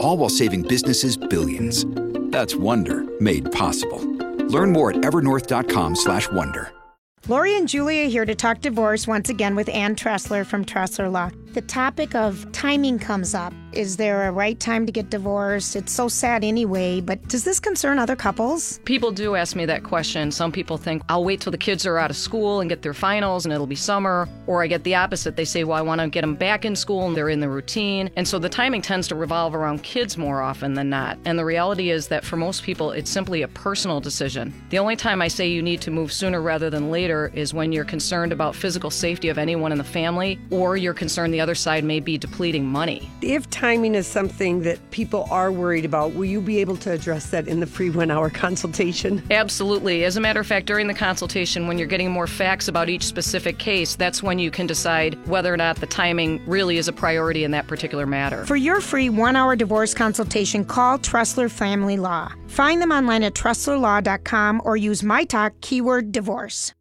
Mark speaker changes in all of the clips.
Speaker 1: All while saving businesses billions. That's Wonder made possible. Learn more at evernorth.com/wonder.
Speaker 2: Lori and Julia here to talk divorce once again with Ann Tressler from Tressler Law. The topic of timing comes up. Is there a right time to get divorced? It's so sad anyway, but does this concern other couples?
Speaker 3: People do ask me that question. Some people think I'll wait till the kids are out of school and get their finals and it'll be summer. Or I get the opposite. They say, well, I want to get them back in school and they're in the routine. And so the timing tends to revolve around kids more often than not. And the reality is that for most people, it's simply a personal decision. The only time I say you need to move sooner rather than later is when you're concerned about physical safety of anyone in the family or you're concerned the other side may be depleting money.
Speaker 4: If timing is something that people are worried about, will you be able to address that in the free one hour consultation?
Speaker 3: Absolutely. As a matter of fact, during the consultation, when you're getting more facts about each specific case, that's when you can decide whether or not the timing really is a priority in that particular matter.
Speaker 2: For your free one hour divorce consultation, call Tressler Family Law. Find them online at TresslerLaw.com or use my talk keyword divorce.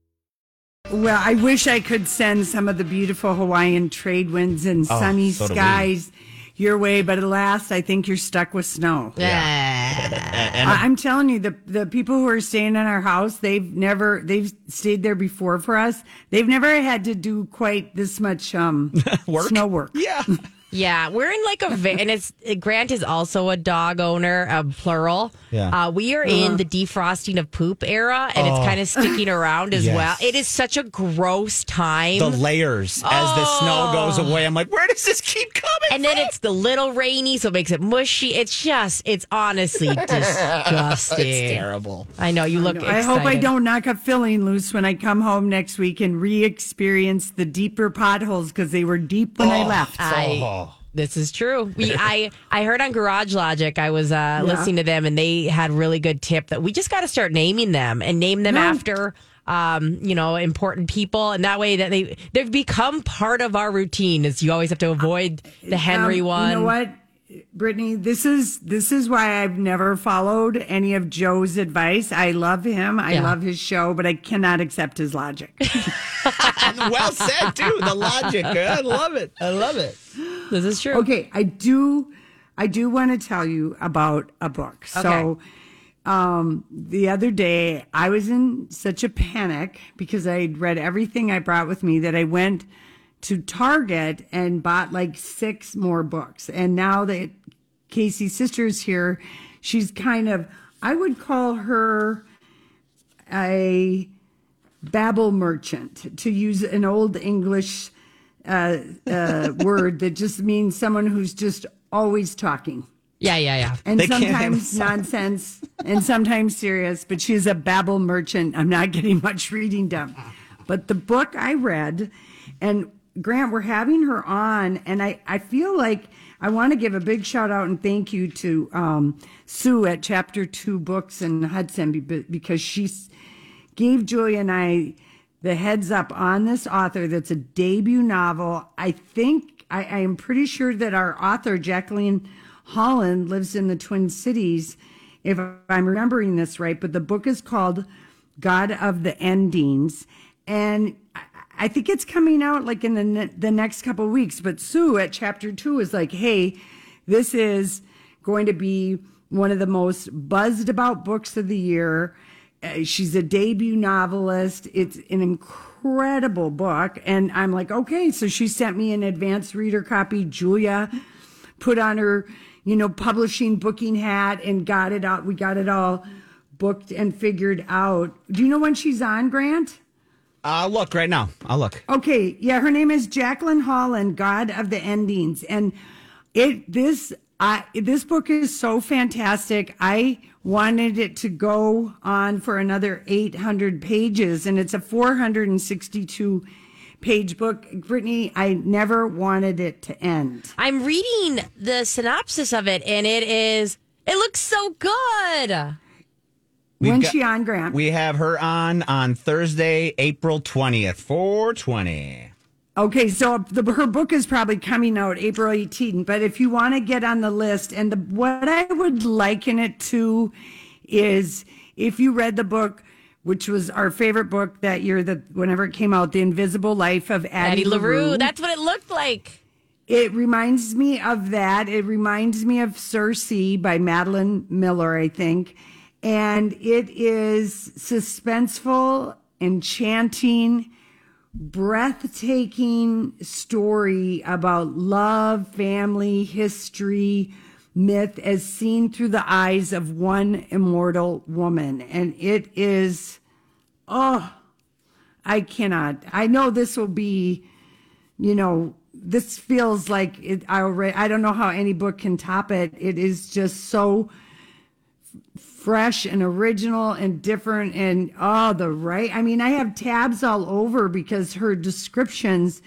Speaker 5: Well, I wish I could send some of the beautiful Hawaiian trade winds and
Speaker 6: Oh,
Speaker 5: sunny
Speaker 6: so
Speaker 5: skies your way, but alas, I think you're stuck with snow.
Speaker 6: And
Speaker 5: I- I'm telling you, the the people who are staying in our house, they've never they've stayed there before for us. They've never had to do quite this much um
Speaker 6: Work?
Speaker 5: snow work.
Speaker 6: yeah.
Speaker 7: Yeah, we're in like a va- and it's Grant is also a dog owner, uh, plural.
Speaker 6: Yeah.
Speaker 7: uh, we are in the defrosting of poop era, and it's kind of sticking around as
Speaker 6: Yes.
Speaker 7: well. It is such a gross time.
Speaker 6: The layers as the snow goes away. I'm like, where does this keep coming?
Speaker 7: and then it's the little rainy, so it makes it mushy. It's just, it's honestly disgusting.
Speaker 6: it's terrible.
Speaker 7: I know you look.
Speaker 5: I hope I don't knock a filling loose when I come home next week and re-experience the deeper potholes because they were deep when I left.
Speaker 7: I,
Speaker 6: Oh.
Speaker 7: This is true. We, I I heard on Garage Logic. I was uh, listening to them, and they had really good tip that we just got to start naming them and name them
Speaker 5: No.
Speaker 7: after um, you know important people, and that way that they they've become part of our routine. Is you always have to avoid the Henry
Speaker 5: Um,
Speaker 7: one.
Speaker 5: You know what, Brittany? This is this is why I've never followed any of Joe's advice. I love him. I
Speaker 7: Yeah.
Speaker 5: love his show, but I cannot accept his logic.
Speaker 6: well said, too. The logic. I love it. I love it.
Speaker 7: This is true.
Speaker 5: okay, I do. I do want to tell you about a book. So, um, the other day I was in such a panic because I'd read everything I brought with me that I went to Target and bought like six more books. And now that Casey's sister's here, she's kind of, I would call her a babble merchant, to use an old English uh, uh, word that just means someone who's just always talking.
Speaker 7: Yeah, yeah, yeah.
Speaker 5: And
Speaker 6: They
Speaker 5: sometimes nonsense and sometimes serious, but she's a babble merchant. I'm not getting much reading done. But the book I read, and Grant, we're having her on, and I, I feel like I want to give a big shout out and thank you to um, Sue at Chapter Two Books in Hudson because she gave Julia and I the heads up on this author that's a debut novel. I think, I, I am pretty sure that our author, Jacqueline Holland, lives in the Twin Cities, if I'm remembering this right. But the book is called God of the Endings. And I- think it's coming out like in the, ne- the next couple weeks. But Sue at chapter two is like, hey, this is going to be one of the most buzzed about books of the year. Uh, she's a debut novelist. It's an incredible book. And I'm like, okay. So she sent me an advanced reader copy. Julia put on her, you know, publishing booking hat and got it out. We got it all booked and figured out. Do you know when she's on, Grant?
Speaker 6: I'll look right now. I'll look.
Speaker 5: Okay, yeah, her name is Jacqueline Holland, God of the Endings, and it this I this book is so fantastic. I wanted it to go on for another 800 pages, and it's a 462 page book. Brittany, I never wanted it to end.
Speaker 7: I'm reading the synopsis of it, and it is. It looks so good.
Speaker 6: We've
Speaker 5: When's
Speaker 6: got-
Speaker 5: she on, Grant?
Speaker 6: We have her on on Thursday, April 20th, 420.
Speaker 5: Okay, so the, her book is probably coming out April 18th, but if you want to get on the list, and the, what I would liken it to is if you read the book, which was our favorite book that year, that whenever it came out, The Invisible Life of Addie,
Speaker 7: Addie LaRue. That's what it looked like.
Speaker 5: it reminds me of that. It reminds me of Circe by Madeline Miller, I think. And it is suspenseful, enchanting, breathtaking story about love, family, history, myth as seen through the eyes of one immortal woman. And it is, oh, I cannot. I know this will be, you know, this feels like it. I already, I don't know how any book can top it. It is just so fresh and original and different and oh the right i mean i have tabs all over because her descriptions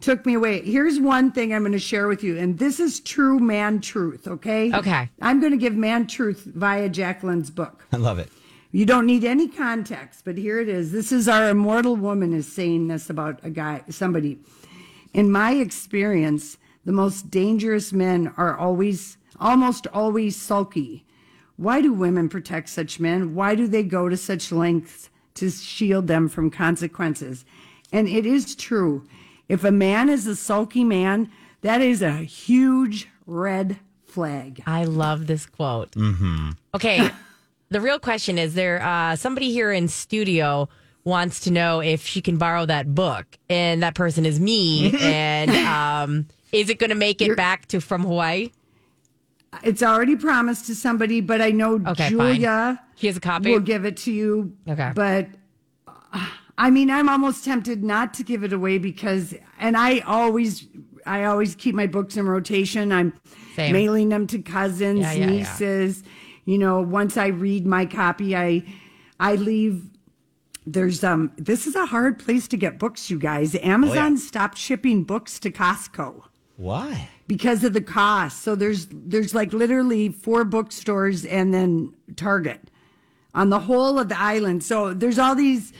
Speaker 5: took me away here's one thing i'm going to share with you and this is true man truth okay
Speaker 7: Okay.
Speaker 5: i'm going to give man truth via jacqueline's book
Speaker 6: I love it.
Speaker 5: you don't need any context, but here it is. This is our immortal woman is saying this about a guy, somebody. In my experience, the most dangerous men are always, almost always sulky. Why do women protect such men? Why do they go to such lengths to shield them from consequences? And it is true. If a man is a sulky man, that is a huge red flag.
Speaker 7: I love this quote. Mm-hmm. Okay. the real question is there uh, somebody here in studio wants to know if she can borrow that book, and that person is me. and um, is it going to make it back to from Hawaii?
Speaker 5: It's already promised to somebody, but I know
Speaker 7: Okay, fine.
Speaker 5: Julia
Speaker 7: He has a copy?
Speaker 5: We'll give it to you.
Speaker 7: Okay.
Speaker 5: But uh, I mean, I'm almost tempted not to give it away because, and I always, I always keep my books in rotation. I'm
Speaker 7: Same.
Speaker 5: mailing them to cousins,
Speaker 7: Yeah, yeah, yeah.
Speaker 5: nieces. You know, once I read my copy, I, I leave. There's um. This is a hard place to get books, you guys. Amazon stopped shipping books to Costco
Speaker 6: Why?
Speaker 5: Because of the cost. So there's there's like literally four bookstores and then Target on the whole of the island. So there's all these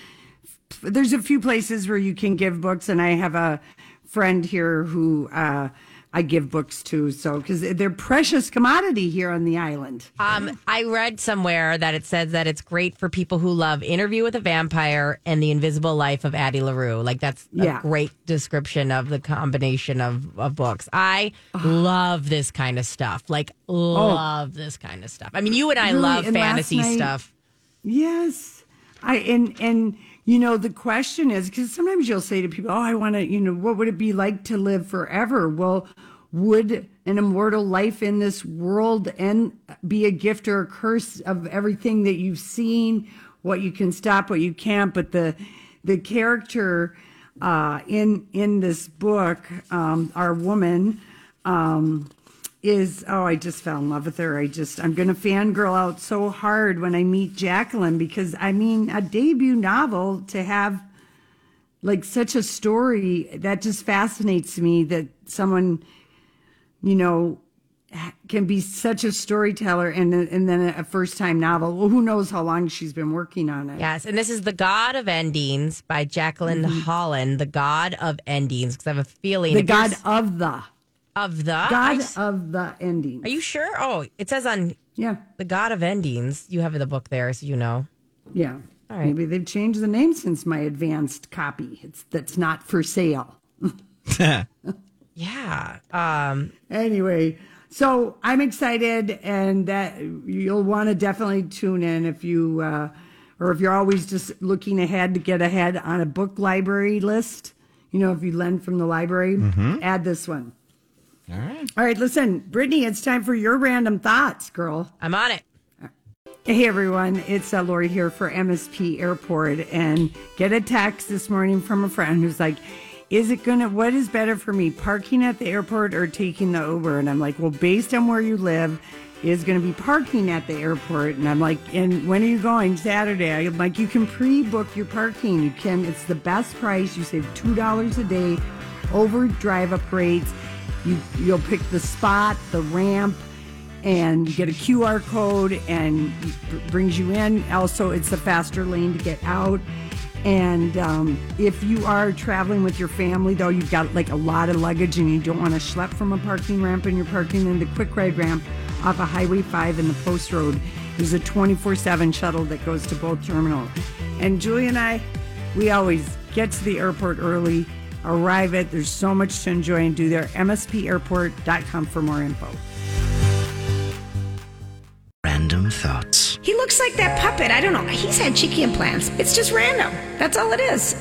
Speaker 5: there's a few places where you can give books and I have a friend here who uh I give books to so cuz they're precious commodity here on the island.
Speaker 7: Um, I read somewhere that it says that it's great for people who love Interview with a Vampire and The Invisible Life of Addie LaRue. Like that's a
Speaker 5: Yeah.
Speaker 7: great description of the combination of, of books. I love this kind of stuff. Like love this kind of stuff. I mean, you and I
Speaker 5: Really,
Speaker 7: love
Speaker 5: and
Speaker 7: fantasy
Speaker 5: night-
Speaker 7: stuff.
Speaker 5: Yes. I and and you know the question is because sometimes you'll say to people, "Oh, I want to," you know, what would it be like to live forever? Well, would an immortal life in this world and be a gift or a curse of everything that you've seen, what you can stop, what you can't? But the the character uh, in in this book, um, our woman. Um, is oh I just fell in love with her. I just I'm gonna fangirl out so hard when I meet Jacqueline because I mean a debut novel to have like such a story that just fascinates me that someone you know can be such a storyteller and and then a first time novel. Well, who knows how long she's been working on it.
Speaker 7: Yes, and this is The God of Endings by Jacqueline mm-hmm. Holland. The God of Endings, because I have a feeling
Speaker 5: The God of the
Speaker 7: of the
Speaker 5: God
Speaker 7: s-
Speaker 5: of the ending.
Speaker 7: Are you sure? Oh, it says on
Speaker 5: Yeah.
Speaker 7: The God of Endings. You have the book there, so you know.
Speaker 5: Yeah.
Speaker 7: All right.
Speaker 5: Maybe they've changed the name since my advanced copy. It's that's not for sale.
Speaker 7: Yeah. Um,
Speaker 5: Anyway, so I'm excited, and that you'll want to definitely tune in if you, uh, or if you're always just looking ahead to get ahead on a book library list. You know, if you lend from the library, add this one.
Speaker 6: All right.
Speaker 5: All right, listen, Brittany, it's time for your random thoughts, girl.
Speaker 7: I'm on it.
Speaker 5: Hey everyone, it's uh, Lori here for MSP Airport, and get a text this morning from a friend who's like, "Is it gonna? What is better for me, parking at the airport or taking the Uber?" And I'm like, "Well, based on where you live, is going to be parking at the airport." And I'm like, "And when are you going?" Saturday. I'm like, "You can pre-book your parking. You can. It's the best price. You save two dollars a day over drive up rates. You you'll pick the spot, the ramp." and you get a QR code and brings you in. Also, it's a faster lane to get out. And um, if you are traveling with your family, though, you've got like a lot of luggage and you don't want to schlep from a parking ramp and you're parking in the quick ride ramp off of Highway 5 in the Post Road. There's a 24 7 shuttle that goes to both terminals. And Julie and I, we always get to the airport early, arrive at. There's so much to enjoy and do there. MSPairport.com for more info.
Speaker 8: Random thoughts.
Speaker 2: He looks like that puppet. I don't know. He's had cheeky implants. It's just random. That's all it is.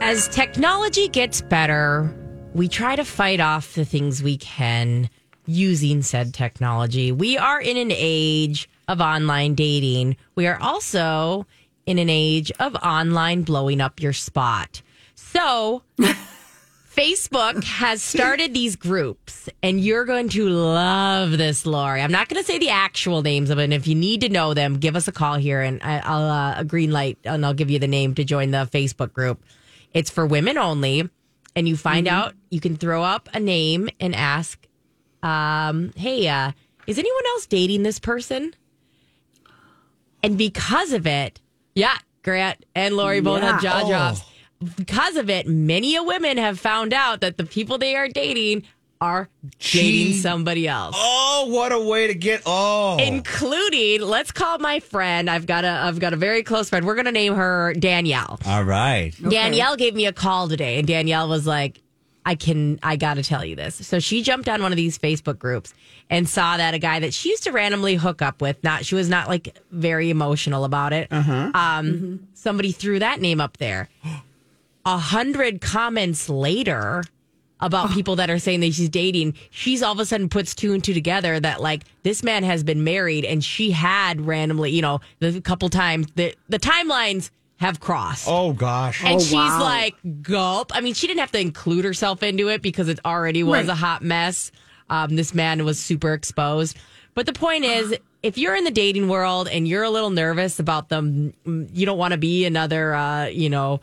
Speaker 7: As technology gets better, we try to fight off the things we can using said technology. We are in an age of online dating. We are also in an age of online blowing up your spot. So, Facebook has started these groups, and you're going to love this, Lori. I'm not going to say the actual names of it. And if you need to know them, give us a call here, and I, I'll uh, a green light, and I'll give you the name to join the Facebook group. It's for women only, and you find out you can throw up a name and ask, um, "Hey, uh, is anyone else dating this person?" And because of it, yeah, Grant and Lori both have jaw
Speaker 6: Oh.
Speaker 7: Drops because of it, many a women have found out that the people they are dating are dating
Speaker 6: Gee.
Speaker 7: somebody else.
Speaker 6: Oh, what a way to get. Oh.
Speaker 7: Including, let's call my friend. I've got a, I've got a very close friend. We're gonna name her Danielle.
Speaker 6: All right.
Speaker 7: Danielle gave me a call today, and Danielle was like, "I can, I got to tell you this." So she jumped on one of these Facebook groups and saw that a guy that she used to randomly hook up with. Not, she was not like very emotional about it. Uh-huh. Um, somebody threw that name up there. A hundred comments later about people that are saying that she's dating, she's all of a sudden puts two and two together that like this man has been married and she had randomly, you know, the couple times the the timelines have crossed.
Speaker 6: Oh, gosh.
Speaker 7: And
Speaker 5: Oh,
Speaker 7: she's
Speaker 5: wow.
Speaker 7: like, gulp. I mean, she didn't have to include herself into it because it already was
Speaker 5: Right.
Speaker 7: a hot mess. Um, this man was super exposed. But the point is, if you're in the dating world and you're a little nervous about them, you don't want to be another, uh, you know,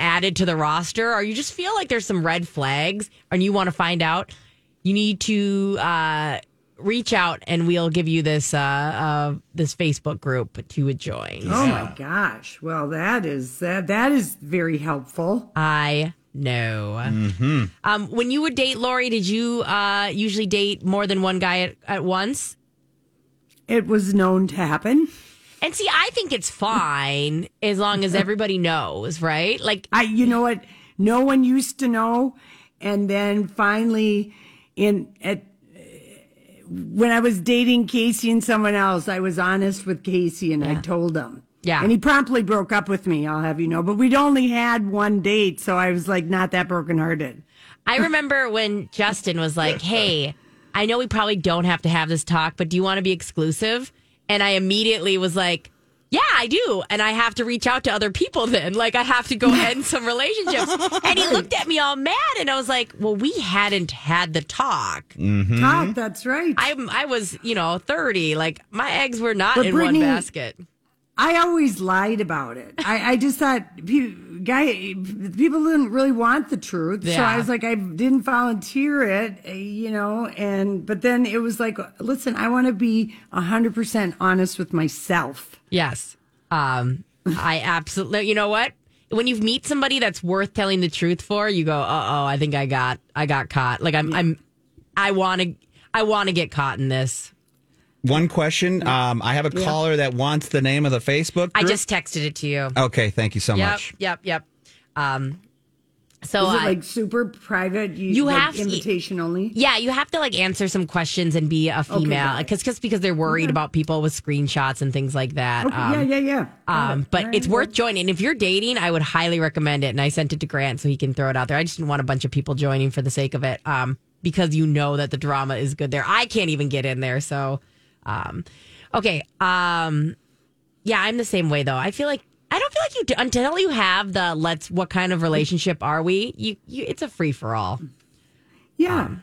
Speaker 7: added to the roster, or you just feel like there's some red flags and you want to find out, you need to uh, reach out and we'll give you this uh, uh, this Facebook group to join.
Speaker 5: Oh my gosh. Well, that is that that is very helpful.
Speaker 7: I know. Um, when you would date Lori, did you uh, usually date more than one guy at, at once?
Speaker 5: It was known to happen.
Speaker 7: And see, I think it's fine as long as everybody knows, right? Like,
Speaker 5: I you know what? No one used to know and then finally in at when I was dating Casey and someone else, I was honest with Casey and I told him.
Speaker 7: Yeah.
Speaker 5: And he promptly broke up with me, I'll have you know. But we'd only had one date, so I was like not that brokenhearted.
Speaker 7: I remember when Justin was like, "Hey, I know we probably don't have to have this talk, but do you want to be exclusive?" And I immediately was like, "Yeah, I do." And I have to reach out to other people then. Like I have to go end some relationships. And he looked at me all mad and I was like, "Well, we hadn't had the talk." Mm-hmm.
Speaker 5: Talk, that's right.
Speaker 7: I I was, you know, 30. Like my eggs were not
Speaker 5: But
Speaker 7: in
Speaker 5: Brittany-
Speaker 7: one basket.
Speaker 5: I always lied about it. I, I just thought people, guy people didn't really want the truth, so I was like, I didn't volunteer it, eh, you know. And but then it was like, listen, I want to be hundred percent honest with myself.
Speaker 7: Yes. Um I absolutely you know what? When you meet somebody that's worth telling the truth for, you go, "Uh oh, I think I got I got caught." Like I'm I'm I want to I want to get caught in this.
Speaker 6: One question. Um, I have a caller that wants the name of the Facebook group.
Speaker 7: I just texted it to you.
Speaker 6: Okay, thank you so
Speaker 7: yep,
Speaker 6: much.
Speaker 7: yep, yep. Um so
Speaker 5: Is it
Speaker 7: I-
Speaker 5: like super private? You,
Speaker 7: You
Speaker 5: like
Speaker 7: have to-
Speaker 5: invitation only.
Speaker 7: Yeah, you have to like answer some questions and be a female
Speaker 5: got
Speaker 7: because just because they're worried about people with screenshots and things like that.
Speaker 5: Okay, yeah, yeah, yeah.
Speaker 7: Um, but
Speaker 5: All
Speaker 7: it's
Speaker 5: right,
Speaker 7: worth joining. If you're dating, I would highly recommend it. And I sent it to Grant so he can throw it out there. I just didn't want a bunch of people joining for the sake of it. Um, because you know that the drama is good there. I can't even get in there. So, um, Okay. Um, yeah, I'm the same way though. I feel like I don't feel like you do, until you have the let's. What kind of relationship are we? You, you it's a free for all.
Speaker 5: Yeah,
Speaker 7: Um,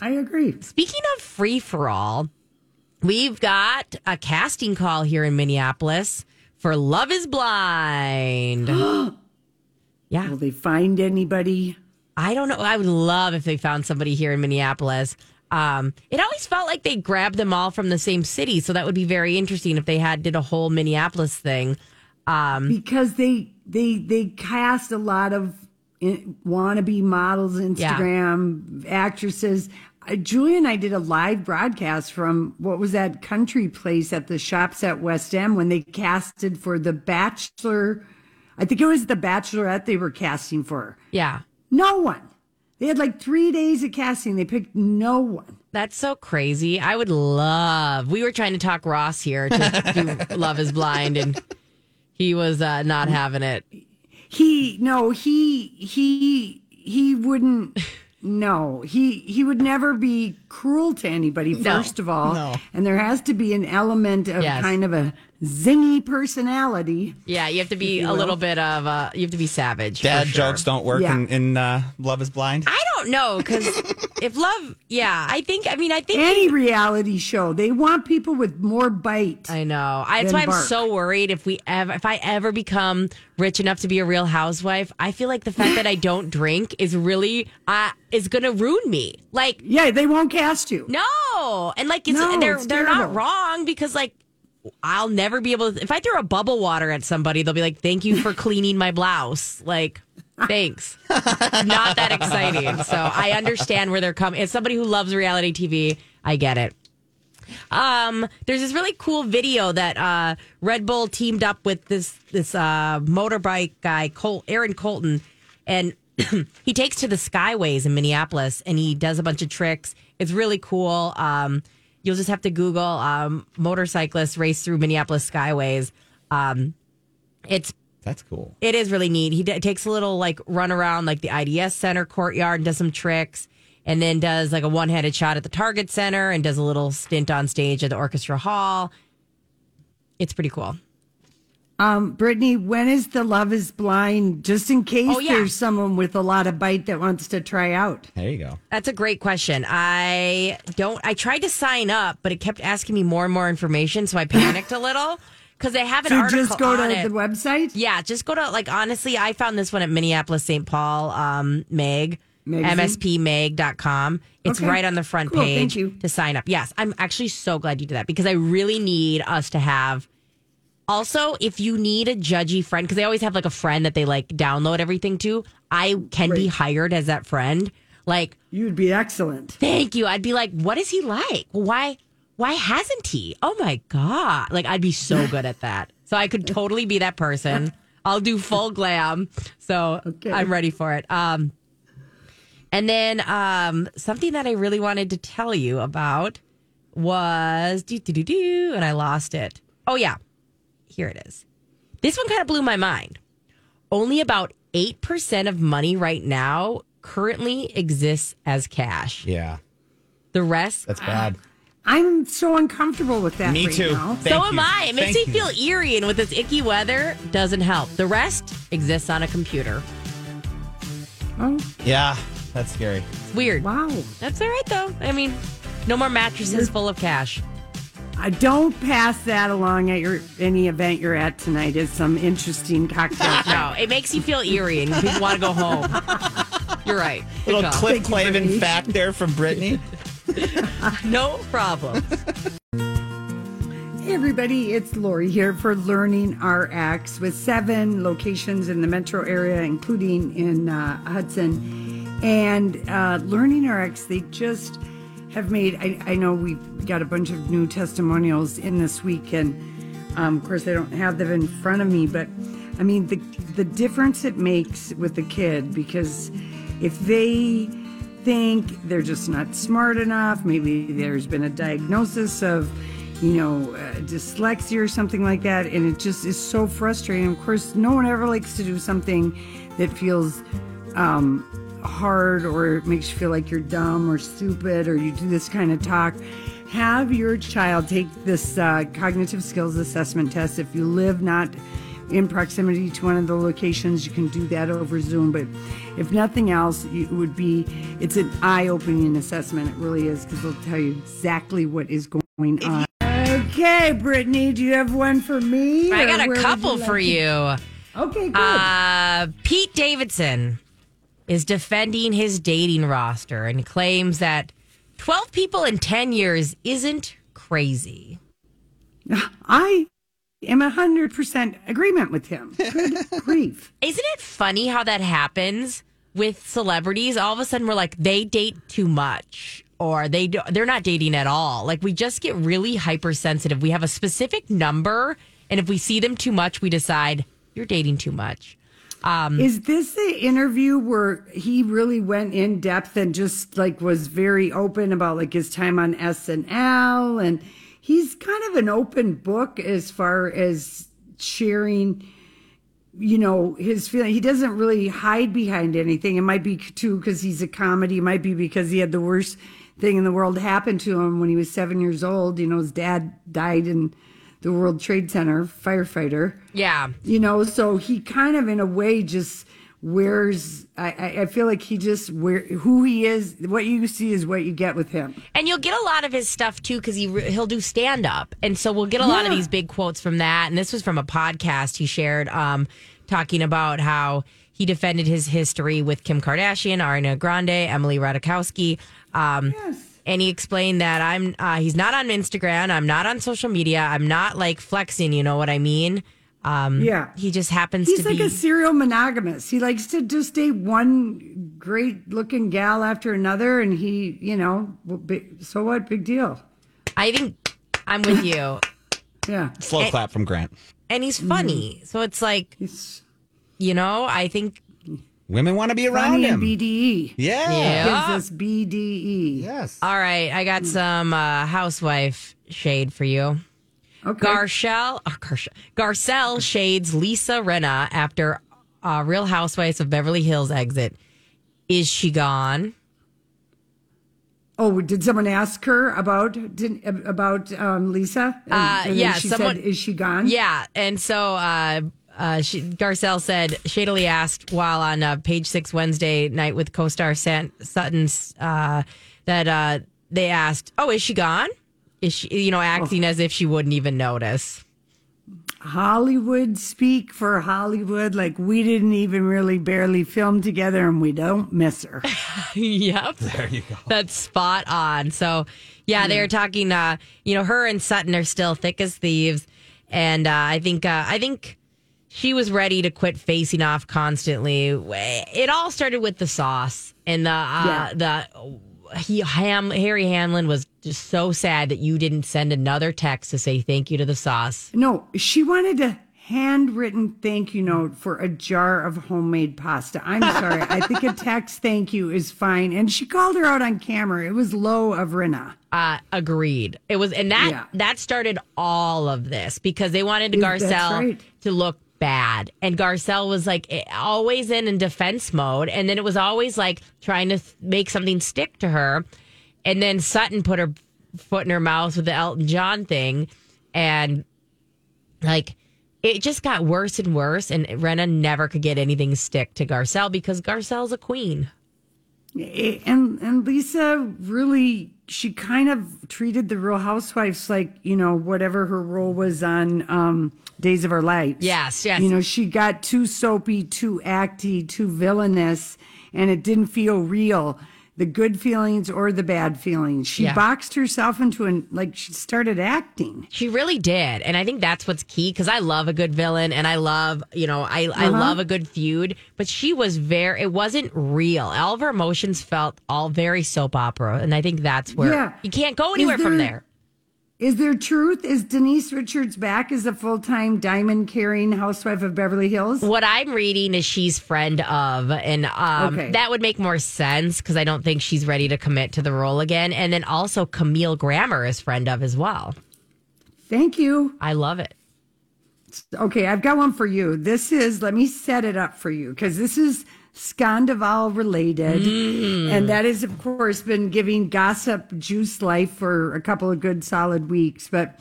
Speaker 5: I agree.
Speaker 7: Speaking of free for all, we've got a casting call here in Minneapolis for Love Is Blind. yeah.
Speaker 5: Will they find anybody?
Speaker 7: I don't know. I would love if they found somebody here in Minneapolis. Um, it always felt like they grabbed them all from the same city, so that would be very interesting if they had did a whole Minneapolis thing. Um,
Speaker 5: because they they they cast a lot of in- wannabe models, Instagram actresses. Uh, Julia and I did a live broadcast from what was that country place at the shops at West End when they casted for the Bachelor. I think it was the Bachelorette they were casting for.
Speaker 7: yeah,
Speaker 5: No one. They had like three days of casting. They picked no one.
Speaker 7: that's so crazy. I would love. We were trying to talk Ross here to do Love Is Blind, and he was uh, not having it.
Speaker 5: He no, he he he wouldn't no. He he would never be cruel to anybody
Speaker 7: No.
Speaker 5: first of all.
Speaker 6: No.
Speaker 5: And there has to be an element of
Speaker 7: Yes.
Speaker 5: kind of a zingy personality.
Speaker 7: Yeah, you have to be a
Speaker 5: will.
Speaker 7: little bit of. Uh, you have to be savage.
Speaker 6: Dad
Speaker 7: sure.
Speaker 6: jokes don't work
Speaker 5: Yeah.
Speaker 6: in, in uh, Love is Blind.
Speaker 7: I don't know because if love, yeah, I think. I mean, I think
Speaker 5: Any reality show, they want people with more bite.
Speaker 7: I know. I, that's
Speaker 5: Then
Speaker 7: why I'm
Speaker 5: bark.
Speaker 7: so worried if we ever, if I ever become rich enough to be a real housewife, I feel like the fact that I don't drink is really uh, is going to ruin me. Like,
Speaker 5: yeah, they won't cast you.
Speaker 7: no, and like it's,
Speaker 5: No,
Speaker 7: they're
Speaker 5: it's
Speaker 7: they're not wrong because like. I'll never be able to. If I throw a bubble water at somebody, they'll be like, "Thank you for cleaning my blouse." Like, thanks. Not that exciting. So I understand where they're coming. As somebody who loves reality TV, I get it. Um, there's this really cool video that uh, Red Bull teamed up with this this uh, motorbike guy, Col- Aaron Colton, and he takes to the skyways in Minneapolis and he does a bunch of tricks. It's really cool. Um, you'll just have to Google um, motorcyclists race through Minneapolis skyways. Um, it's
Speaker 6: That's cool.
Speaker 7: it is really neat. He d- takes a little like run around like the IDS Center courtyard and does some tricks, and then does like a one handed shot at the Target Center and does a little stint on stage at the Orchestra Hall. It's pretty cool.
Speaker 5: Um, Brittany, when is the Love is Blind? Just in case
Speaker 7: Oh, yeah.
Speaker 5: there's someone with a lot of bite that wants to try out.
Speaker 6: There you go.
Speaker 7: That's a great question. I don't. I tried to sign up, but it kept asking me more and more information, so I panicked a little because they have an
Speaker 5: So
Speaker 7: article
Speaker 5: just go
Speaker 7: on
Speaker 5: to
Speaker 7: it.
Speaker 5: the website.
Speaker 7: Yeah, just go to like honestly, I found this one at Minneapolis St. Paul um Meg.
Speaker 5: Magazine?
Speaker 7: MSPmag.com. It's
Speaker 5: Okay.
Speaker 7: right on the front
Speaker 5: Cool,
Speaker 7: page
Speaker 5: thank you.
Speaker 7: to sign up. Yes, I'm actually so glad you did that because I really need us to have. Also, if you need a judgy friend, because they always have like a friend that they like download everything to, I can be hired as that friend. Like,
Speaker 5: You'd be excellent.
Speaker 7: thank you. I'd be like, what is he like? Why why hasn't he? Oh my god. Like I'd be so good at that. So I could totally be that person. I'll do full glam. So
Speaker 5: Okay.
Speaker 7: I'm ready for it. Um and then um something that I really wanted to tell you about was do do do do and I lost it. Oh yeah. Here it is. This one kind of blew my mind. Only about 8% of money right now currently exists as cash.
Speaker 6: Yeah,
Speaker 7: The rest
Speaker 6: that's uh, bad.
Speaker 5: I'm so uncomfortable with that.
Speaker 6: Me
Speaker 5: right
Speaker 6: too.
Speaker 5: now.
Speaker 6: Thank
Speaker 7: so am
Speaker 6: you.
Speaker 7: I. It makes
Speaker 6: Thank
Speaker 7: me
Speaker 6: you.
Speaker 7: feel eerie, and with this icky weather, doesn't help. The rest exists on a computer.
Speaker 5: Oh,
Speaker 6: Yeah, that's scary.
Speaker 7: It's weird.
Speaker 5: wow.
Speaker 7: That's all right though. I mean, no more mattresses full of cash.
Speaker 5: I don't pass that along at your any event you're at tonight. Is some interesting cocktail.
Speaker 7: No, it makes you feel eerie, and you want to go home. You're right. Good
Speaker 6: Little
Speaker 7: call.
Speaker 6: Cliff
Speaker 5: Thank
Speaker 6: Clavin fact there from Brittany.
Speaker 7: No problem.
Speaker 5: Hey everybody, it's Lori here for Learning RX with seven locations in the metro area, including in uh, Hudson. And uh, Learning RX, they just have made, I, I know we've got a bunch of new testimonials in this week, and um, of course, I don't have them in front of me, but I mean, the, the difference it makes with the kid because if they think they're just not smart enough. Maybe there's been a diagnosis of, you know, uh, dyslexia or something like that, and it just is so frustrating. Of course, no one ever likes to do something that feels um, hard or makes you feel like you're dumb or stupid or you do this kind of talk. have your child take this uh, cognitive skills assessment test. If you live not in proximity to one of the locations, you can do that over Zoom. But if nothing else, it would be it's an eye-opening assessment. It really is because it'll tell you exactly what is going on. Okay, Brittany, do you have one for me?
Speaker 7: I got a couple
Speaker 5: you like
Speaker 7: for
Speaker 5: to-
Speaker 7: you.
Speaker 5: Okay, good.
Speaker 7: Uh, Pete Davidson is defending his dating roster and claims that 12 people in 10 years isn't crazy.
Speaker 5: I am a hundred percent agreement with him. Good grief.
Speaker 7: Isn't it funny how that happens with celebrities? All of a sudden, we're like, they date too much. Or they do, they're not dating at all. Like we just get really hypersensitive. We have a specific number, and if we see them too much, we decide you're dating too much. Um,
Speaker 5: Is this the interview where he really went in depth and just like was very open about like his time on SNL and he's kind of an open book as far as sharing you know his feeling. He doesn't really hide behind anything. It might be too because he's a comedy. It might be because he had the worst thing in the world happen to him when he was seven years old. You know his dad died in the world trade center firefighter.
Speaker 7: Yeah,
Speaker 5: you know so he kind of in a way just wears i i feel like he just wear who he is what you see is what you get with him.
Speaker 7: And you'll get a lot of his stuff too because he he'll do stand up, and so we'll get a lot of these big quotes from that. And this was from a podcast he shared, um, talking about how he defended his history with Kim Kardashian, Ariana Grande, Emily Ratajkowski. Um, And he explained that I'm uh, he's not on Instagram. I'm not on social media. I'm not like flexing. You know what I mean? Um,
Speaker 5: Yeah.
Speaker 7: He just happens
Speaker 5: he's
Speaker 7: to
Speaker 5: like
Speaker 7: be.
Speaker 5: a serial monogamous he likes to just date one great looking gal after another and he you know, so what big deal
Speaker 7: I think I'm with you,
Speaker 5: yeah
Speaker 6: Slow clap from Grant.
Speaker 7: and he's funny. So it's like
Speaker 5: he's
Speaker 7: you know, I think
Speaker 6: Women want to be around
Speaker 5: funny
Speaker 6: him.
Speaker 5: bde
Speaker 6: yeah.
Speaker 7: Yeah.
Speaker 5: gives us bde
Speaker 6: Yes.
Speaker 7: All right, I got some uh, housewife shade for you.
Speaker 5: okay
Speaker 7: Garcelle, oh, Garcelle, Garcelle shades Lisa Rinna after uh, Real Housewives of Beverly Hills exit. Is she gone?
Speaker 5: Oh, did someone ask her about did, about um, Lisa? And,
Speaker 7: Uh,
Speaker 5: and
Speaker 7: yeah,
Speaker 5: she
Speaker 7: someone-
Speaker 5: said, "Is she gone?"
Speaker 7: Yeah, and so uh, uh, she, Garcelle said shadily asked while on uh, Page Six Wednesday night with co-star San, Sutton's uh, that uh, they asked, "Oh, is she gone?" Is she, you know, acting as if she wouldn't even notice.
Speaker 5: Hollywood speak for Hollywood. Like we didn't even really barely film together, and we don't miss her.
Speaker 7: yep. There you go. That's spot on. So, yeah, they were talking. Uh, you know, her and Sutton are still thick as thieves, and uh, I think uh, I think she was ready to quit facing off constantly. It all started with the sauce and the uh, the. He, Ham, Harry Hamlin was just so sad that you didn't send another text to say thank you to the sauce.
Speaker 5: No, she wanted a handwritten thank you note for a jar of homemade pasta. I'm sorry. I think a text thank you is fine. And she called her out on camera. It was low of Rinna.
Speaker 7: Uh, agreed. It was, and that
Speaker 5: Yeah.
Speaker 7: that started all of this because they wanted
Speaker 5: Yeah, that's
Speaker 7: Garcelle
Speaker 5: right.
Speaker 7: to look bad, and Garcelle was like eh, always in in defense mode, and then it was always like trying to th- make something stick to her, and then Sutton put her foot in her mouth with the Elton John thing, and like. It just got worse and worse, and Rinna never could get anything stick to Garcelle because Garcelle's a queen.
Speaker 5: and and Lisa really she kind of treated the Real Housewives like you know whatever her role was on um, Days of Our Lives.
Speaker 7: Yes, yes.
Speaker 5: You know she got too soapy, too acty, too villainous, and it didn't feel real. The good feelings or the bad feelings. She
Speaker 7: Yeah.
Speaker 5: boxed herself into an like she started acting.
Speaker 7: She really did. And I think that's what's key because I love a good villain and I love, you know, I, I uh-huh. love a good feud. But she was very, it wasn't real. All of her emotions felt all very soap opera. And I think that's where
Speaker 5: Yeah.
Speaker 7: you can't go anywhere from
Speaker 5: there-
Speaker 7: there.
Speaker 5: Is there truth? Is Denise Richards back as a full time diamond carrying housewife of Beverly Hills?
Speaker 7: What I'm reading is she's friend of, and um,
Speaker 5: Okay.
Speaker 7: that would make more sense because I don't think she's ready to commit to the role again. And then also Camille Grammer is friend of as well.
Speaker 5: Thank you.
Speaker 7: I love it.
Speaker 5: Okay, I've got one for you. This is, let me set it up for you because this is Scandoval related. Mm. And that has, of course, been giving gossip juice life for a couple of good solid weeks. But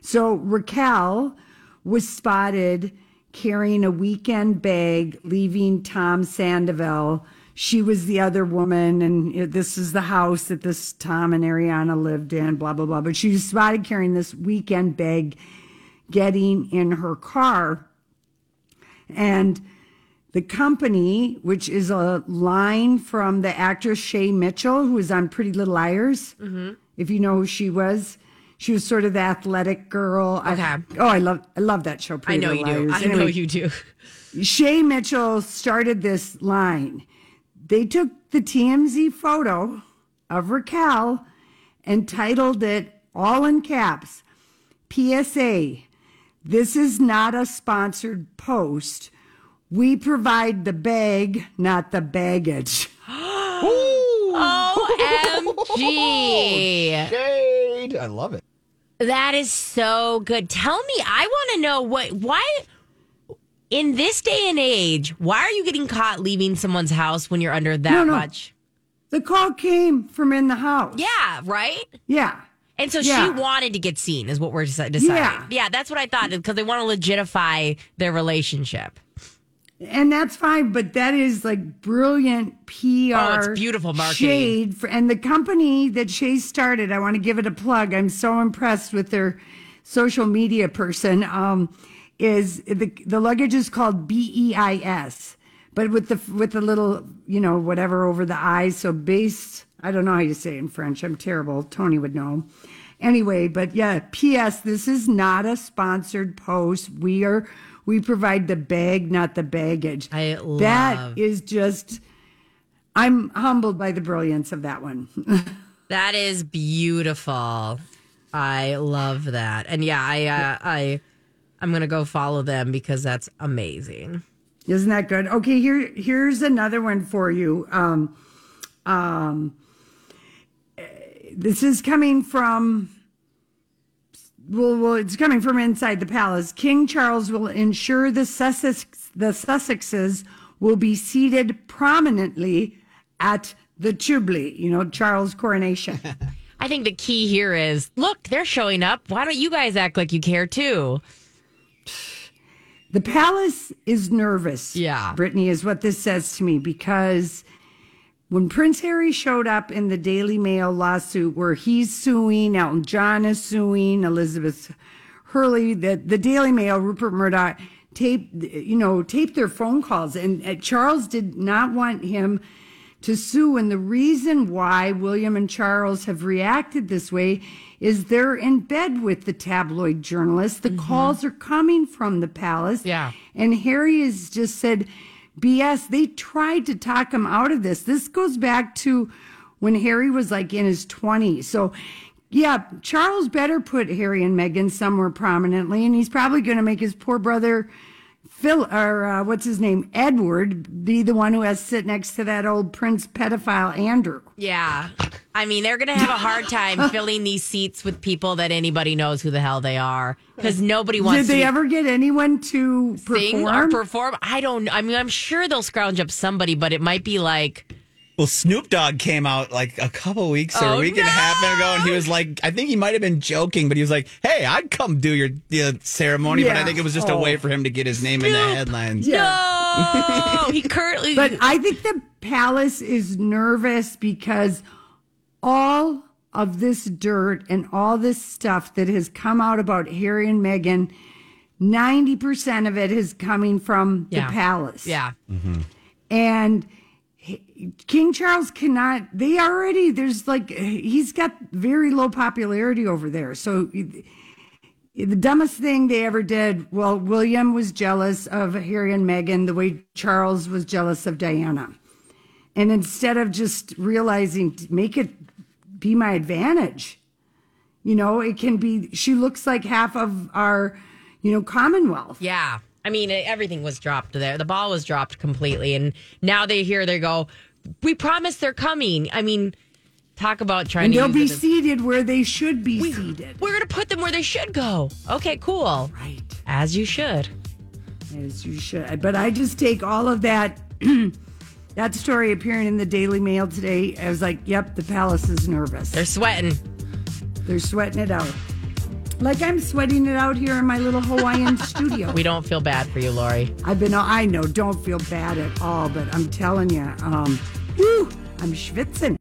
Speaker 5: so Raquel was spotted carrying a weekend bag, leaving Tom Sandoval. She was the other woman, and this is the house that this Tom and Ariana lived in, blah, blah, blah. But she was spotted carrying this weekend bag getting in her car. And the company, which is a line from the actress Shay Mitchell, who was on Pretty Little Liars, if you know who she was. She was sort of the athletic girl. I-
Speaker 7: Okay.
Speaker 5: oh, I love I love that show.
Speaker 7: I
Speaker 5: Pretty
Speaker 7: know you
Speaker 5: Little
Speaker 7: do.
Speaker 5: Liars.
Speaker 7: I know you do.
Speaker 5: Shay Mitchell started this line. They took the TMZ photo of Raquel and titled it all in caps PSA. This is not a sponsored post. We provide the bag, not the baggage.
Speaker 7: OMG.
Speaker 6: Shade. I love it.
Speaker 7: That is so good. Tell me, I want to know what, why, in this day and age, why are you getting caught leaving someone's house when you're under that
Speaker 5: No, no.
Speaker 7: much?
Speaker 5: The call came from in the house.
Speaker 7: Yeah, right?
Speaker 5: Yeah.
Speaker 7: And so
Speaker 5: Yeah.
Speaker 7: she wanted to get seen, is what we're deci- deciding.
Speaker 5: Yeah.
Speaker 7: that's what I thought, because they want to legitify their relationship.
Speaker 5: And that's fine, but that is like brilliant PR.
Speaker 7: Oh, it's beautiful marketing.
Speaker 5: Shade for, and the company that Shay started, I want to give it a plug. I'm so impressed with their social media person. Um, is the the luggage is called BEIS, but with the with the little you know whatever over the eyes. So base. I don't know how you say it in French. I'm terrible. Tony would know. Anyway, but yeah, P.S. This is not a sponsored post. We are we provide the bag, not the baggage.
Speaker 7: I love-
Speaker 5: is just. I'm humbled by the brilliance of that one.
Speaker 7: That is beautiful. I love that. And yeah, I, uh, I, I'm going to go follow them because that's amazing.
Speaker 5: Isn't that good? Okay, here here's another one for you. Um, um, this is coming from. Well, well, it's coming from inside the palace. King Charles will ensure the Sussex the Sussexes will be seated prominently at the Jubilee. You know, Charles' coronation.
Speaker 7: I think the key here is look, they're showing up. Why don't you guys act like you care too?
Speaker 5: The palace is nervous.
Speaker 7: Yeah.
Speaker 5: Brittany is what this says to me because when Prince Harry showed up in the Daily Mail lawsuit where he's suing, Elton John is suing, Elizabeth Hurley, the, the Daily Mail, Rupert Murdoch taped, you know, taped their phone calls. And uh, Charles did not want him to sue. And the reason why William and Charles have reacted this way is they're in bed with the tabloid journalists. The calls are coming from the palace.
Speaker 7: Yeah.
Speaker 5: And Harry has just said, BS. They tried to talk him out of this. This goes back to when Harry was like in his 20s. So, yeah, Charles better put Harry and Meghan somewhere prominently, and he's probably going to make his poor brother Phil, or uh, what's his name, Edward, be the one who has to sit next to that old prince pedophile Andrew.
Speaker 7: Yeah. I mean, they're going to have a hard time filling these seats with people that anybody knows who the hell they are because nobody wants
Speaker 5: Did they
Speaker 7: to
Speaker 5: ever get anyone to
Speaker 7: sing or
Speaker 5: perform?
Speaker 7: perform. I don't. I mean, I'm sure they'll scrounge up somebody, but it might be like
Speaker 6: Well, Snoop Dogg came out like a couple weeks or
Speaker 7: Oh,
Speaker 6: a week and a half ago, and he was like, I think he might have been joking, but he was like, "Hey, I'd come do your, your ceremony," but I think it was just a
Speaker 5: Oh.
Speaker 6: way for him to get his name in the headlines. Yeah.
Speaker 7: no. he currently.
Speaker 5: But I think the palace is nervous because all of this dirt and all this stuff that has come out about Harry and Meghan, 90% of it is coming from
Speaker 7: Yeah.
Speaker 5: the palace.
Speaker 7: yeah. Mm-hmm.
Speaker 5: And he- King Charles cannot, they already, there's like, he's got very low popularity over there. So the dumbest thing they ever did, well, William was jealous of Harry and Meghan the way Charles was jealous of Diana. And instead of just realizing, make it be my advantage, you know, it can be, she looks like half of our, you know, Commonwealth.
Speaker 7: Yeah. I mean, everything was dropped there. The ball was dropped completely. And now they hear, they go, we promise they're coming. I mean, talk about trying
Speaker 5: And
Speaker 7: to
Speaker 5: they'll be
Speaker 7: as-
Speaker 5: seated where they should be seated.
Speaker 7: We're going to put them where they should go. Okay, cool.
Speaker 5: Right.
Speaker 7: As you should.
Speaker 5: As you should. But I just take all of that that story appearing in the Daily Mail today. I was like, yep, the palace is nervous.
Speaker 7: They're sweating.
Speaker 5: They're sweating it out. Like I'm sweating it out here in my little Hawaiian studio.
Speaker 7: We don't feel bad for you, Lori.
Speaker 5: I've been I know, don't feel bad at all, but I'm telling you, um, whew, I'm schwitzing.